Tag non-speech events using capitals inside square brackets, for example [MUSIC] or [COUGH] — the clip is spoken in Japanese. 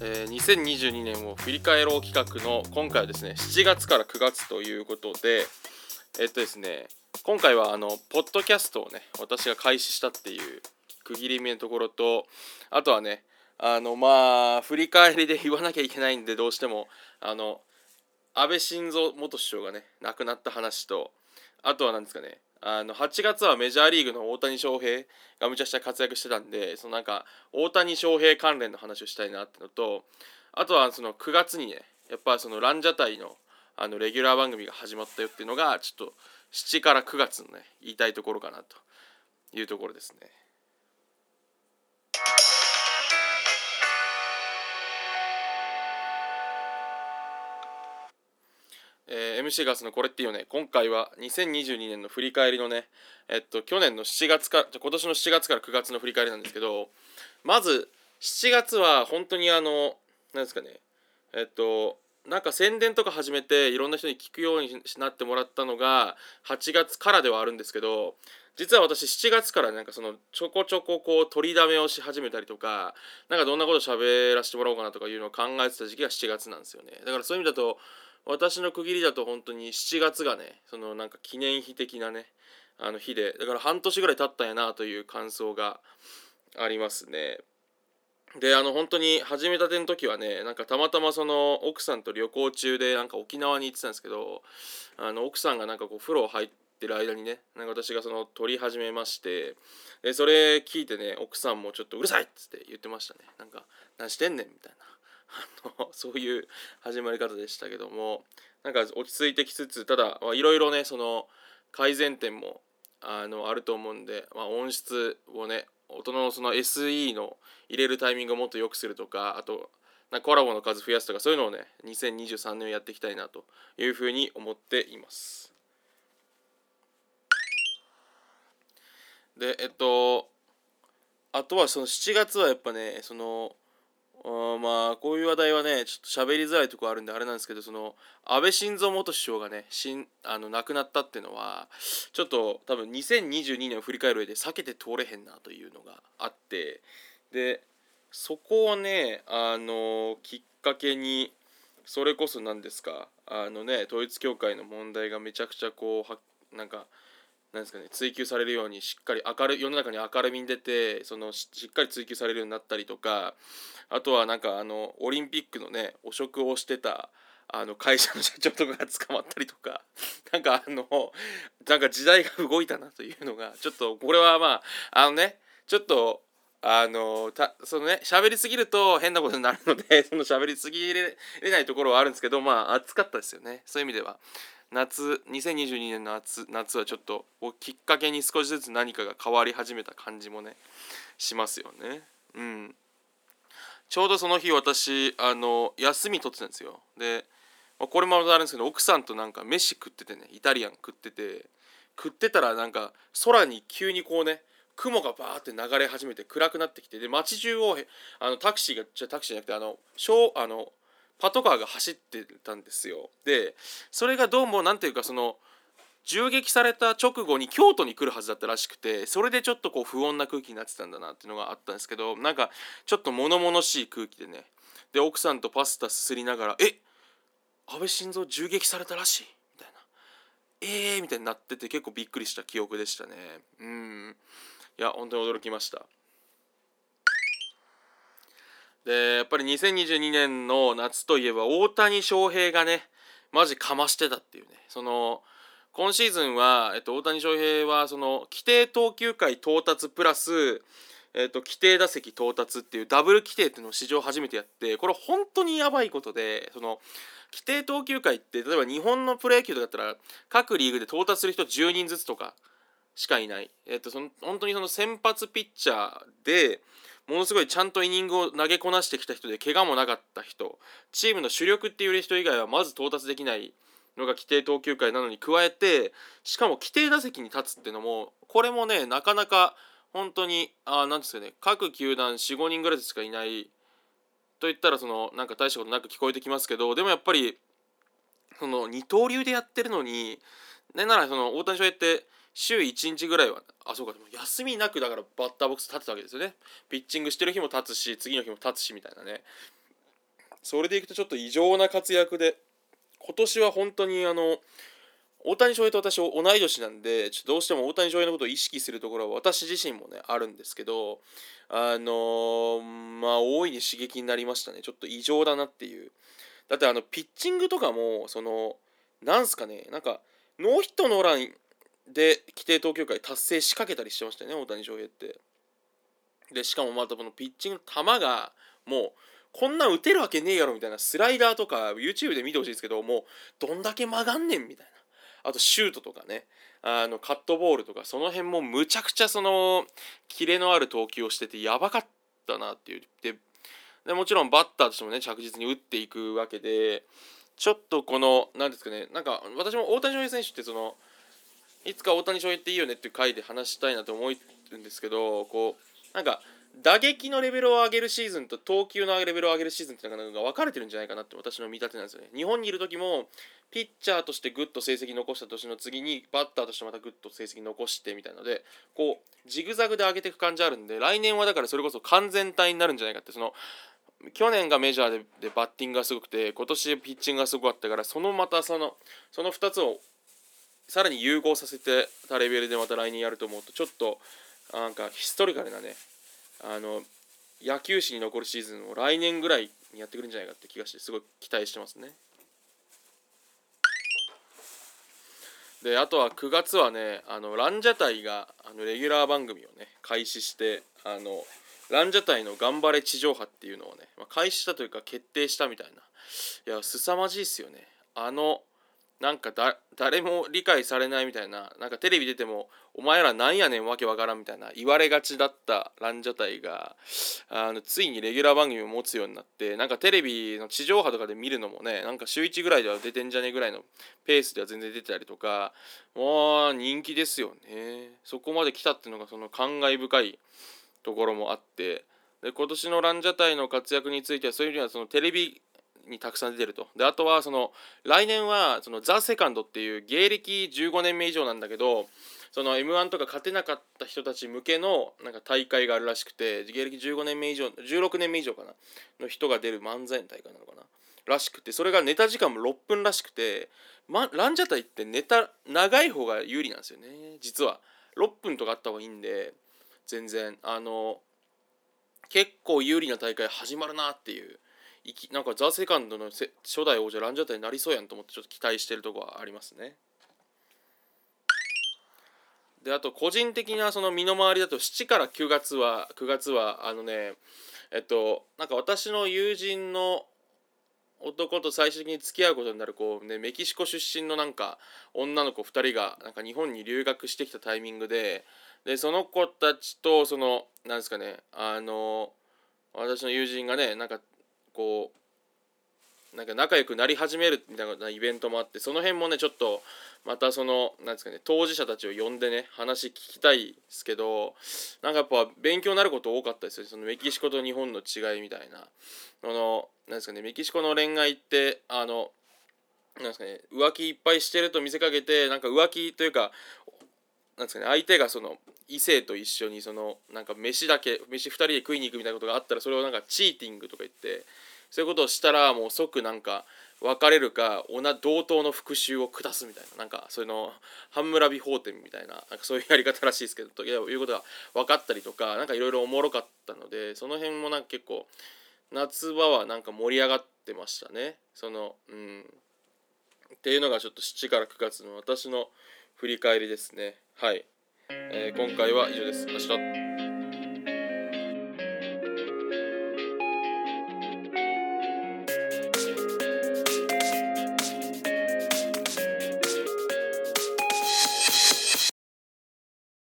えー、2022年を振り返ろう企画の今回はですね7月から9月ということでえっとですね今回はあのポッドキャストをね私が開始したっていう区切り目のところとあとはねあのまあ振り返りで言わなきゃいけないんでどうしてもあの安倍晋三元首相がね亡くなった話とあとは何ですかねあの8月はメジャーリーグの大谷翔平がむちゃくちゃ活躍してたんでそのなんか大谷翔平関連の話をしたいなってのとあとはその9月にねやっぱそのランジャタイのあのレギュラー番組が始まったよっていうのがちょっと7から9月のね言いたいところかなというところですね。えー、MC ガスのこれっていうね今回は2022年の振り返りのねえっと去年の7月から今年の7月から9月の振り返りなんですけどまず7月は本当にあの何ですかねえっとなんか宣伝とか始めていろんな人に聞くようになってもらったのが8月からではあるんですけど実は私7月からなんかそのちょこちょここう取りだめをし始めたりとかなんかどんなこと喋らせてもらおうかなとかいうのを考えてた時期が7月なんですよね。だからそういう意味だと私の区切りだと本当に7月がねそのなんか記念碑的なねあの日でだから半年ぐらい経ったんやなという感想がありますね。であの本当に始めたての時はねなんかたまたまその奥さんと旅行中でなんか沖縄に行ってたんですけどあの奥さんがなんかこう風呂入ってる間にねなんか私がその撮り始めましてでそれ聞いてね奥さんもちょっとうるさいっつって言ってましたねなんか何してんねんみたいなあの [LAUGHS] そういう始まり方でしたけどもなんか落ち着いてきつつただいろいろねその改善点もあのあると思うんで、まあ、音質をね音のその SE の入れるタイミングをもっと良くするとかあとなコラボの数増やすとかそういうのをね2023年やっていきたいなというふうに思っています。でえっとあとはその7月はやっぱねそのあまあこういう話題はねちょっと喋りづらいとこあるんであれなんですけどその安倍晋三元首相がねしんあの亡くなったっていうのはちょっと多分2022年を振り返る上で避けて通れへんなというのがあってでそこをねあのきっかけにそれこそ何ですかあのね統一教会の問題がめちゃくちゃこうはなんかなんですかね追求されるようにしっかり明るい世の中に明るみに出てそのしっかり追求されるようになったりとかあとはなんかあのオリンピックのね汚職をしてたあの会社の社長とかが捕まったりとか [LAUGHS] なんかあのなんか時代が動いたなというのがちょっとこれはまああのねちょっとあのたそのね喋りすぎると変なことになるので [LAUGHS] その喋りすぎれないところはあるんですけどまあ暑かったですよね。そういう意味では。夏2022年の夏夏はちょっときっかけに少しずつ何かが変わり始めた感じもねしますよね。うん。ちょうどその日私あの休み取ってたんですよ。で、まあ、これもあるんですけど奥さんとなんか飯食っててねイタリアン食ってて食ってたらなんか空に急にこうね雲がバーって流れ始めて暗くなってきてで街中をあのタクシーがじゃタクシーじゃなくてあの小あのパトカーが走ってたんですよ。でそれがどうも何ていうかその銃撃された直後に京都に来るはずだったらしくてそれでちょっとこう不穏な空気になってたんだなっていうのがあったんですけどなんかちょっと物々しい空気でね。で奥さんとパスタすすりながら「え安倍晋三銃撃されたらしい」みたいな「えー」みたいになってて結構びっくりした記憶でしたね。うん。いや本当に驚きました。でやっぱり2022年の夏といえば大谷翔平がねマジかましてたっていうね。その今シーズンは、えっと、大谷翔平はその規定投球回到達プラス、えっと、規定打席到達っていうダブル規定っていうのを史上初めてやってこれ本当にやばいことでその規定投球回って例えば日本のプロ野球だったら各リーグで到達する人10人ずつとかしかいない、えっと、その本当にその先発ピッチャーでものすごいちゃんとイニングを投げこなしてきた人で怪我もなかった人チームの主力っていう人以外はまず到達できないのが規定投球回なのに加えてしかも規定打席に立つっていうのもこれもねなかなか本当にあなんですかね各球団45人ぐらいしかいないといったらそのなんか大したことなく聞こえてきますけどでもやっぱりその二刀流でやってるのにねならその大谷翔平って週1日ぐらいはあそうかでも休みなくだからバッターボックス立てたわけですよね。ピッチングしてる日も立つし次の日も立つしみたいなね。それでいくとちょっと異常な活躍で今年は本当にあの大谷翔平と私同い年なんでちょっとどうしても大谷翔平のことを意識するところは私自身もねあるんですけどあのー、まあ大いに刺激になりましたね。ちょっと異常だなっていう。だってあのピッチングとかもそのなんすかねなんかノーヒットノーランで規定投球回達成しかけたりしてましたよね大谷翔平って。でしかもまたこのピッチングの球がもうこんな打てるわけねえやろみたいなスライダーとか YouTube で見てほしいですけどもうどんだけ曲がんねんみたいな。あとシュートとかね。あのカットボールとかその辺もむちゃくちゃそのキレのある投球をしててやばかったなっていう。ででもちろんバッターとしてもね着実に打っていくわけでちょっとこの何ですかねなんか私も大谷翔平選手ってそのいつか大谷翔平っていいよねっていう回で話したいなと思うんですけどこうなんか打撃のレベルを上げるシーズンと投球のレベルを上げるシーズンっていうのが分かれてるんじゃないかなって私の見立てなんですよね。日本にいる時もピッチャーとしてグッと成績残した年の次にバッターとしてまたグッと成績残してみたいのでこうジグザグで上げていく感じあるんで来年はだからそれこそ完全体になるんじゃないかってその去年がメジャーででバッティングがすごくて今年ピッチングがすごかったからそのまたそのその2つをさらに融合させてたレベルでまた来年やると思うとちょっとなんかヒストリカルなねあの野球史に残るシーズンを来年ぐらいにやってくるんじゃないかって気がしてすごい期待してますね。であとは9月はねあのランジャタイがあのレギュラー番組をね開始してあのランジャタイの「頑張れ地上波」っていうのをね、まあ、開始したというか決定したみたいないや凄まじいっすよねあのなんかだ誰も理解されないみたいななんかテレビ出ても「お前らなんやねんわけわからん」みたいな言われがちだったランジャタイがあのついにレギュラー番組を持つようになってなんかテレビの地上波とかで見るのもねなんか週1ぐらいでは出てんじゃねえぐらいのペースでは全然出てたりとかもう人気ですよね。そこまで来たっていうのがその感慨深いところもあってで今年のランジャタイの活躍についてはそういう意味ではそのテレビにたくさん出てると。であとはその来年はそのザ・セカンドっていう芸歴15年目以上なんだけどその m 1とか勝てなかった人たち向けのなんか大会があるらしくて芸歴15年目以上16年目以上かなの人が出る漫才の大会なのかならしくてそれがネタ時間も6分らしくて、ま、ランジャタイってネタ長い方が有利なんですよね実は。6分とかあった方がいいんで全然あの結構有利な大会始まるなっていういきなんかザ・セカンドのせ初代王者ランジャタイになりそうやんと思ってちょっと期待してるとこはありますね。であと個人的なその身の回りだと7から9月は9月はあのねえっとなんか私の友人の男と最終的に付き合うことになるこう、ね、メキシコ出身のなんか女の子2人がなんか日本に留学してきたタイミングででその子たちとそのなんですかねあの私の友人がねなんかこうなんか仲良くなり始めるみたいなイベントもあってその辺もねちょっとまたそのなんですかね当事者たちを呼んでね話聞きたいですけどなんかやっぱ勉強になること多かったですよそのメキシコと日本の違いみたいな。あのなんですかねメキシコの恋愛ってあのなんですかね浮気いっぱいしてると見せかけてなんか浮気というかなんですかね相手がその異性と一緒にそのなんか飯だけ飯2人で食いに行くみたいなことがあったらそれをなんかチーティングとか言ってそういうことをしたらもう即なんか別れるか同等の復讐を下すみたいななんかそういうのハンムラビ法典みたいななんかそういうやり方らしいですけどということが分かったりとかなんかいろいろおもろかったのでその辺もなんか結構夏場はなんか盛り上がってましたね。そのうんっていうのがちょっと7から9月の私の振り返りですね。はい、えー、今回は以上です。明日。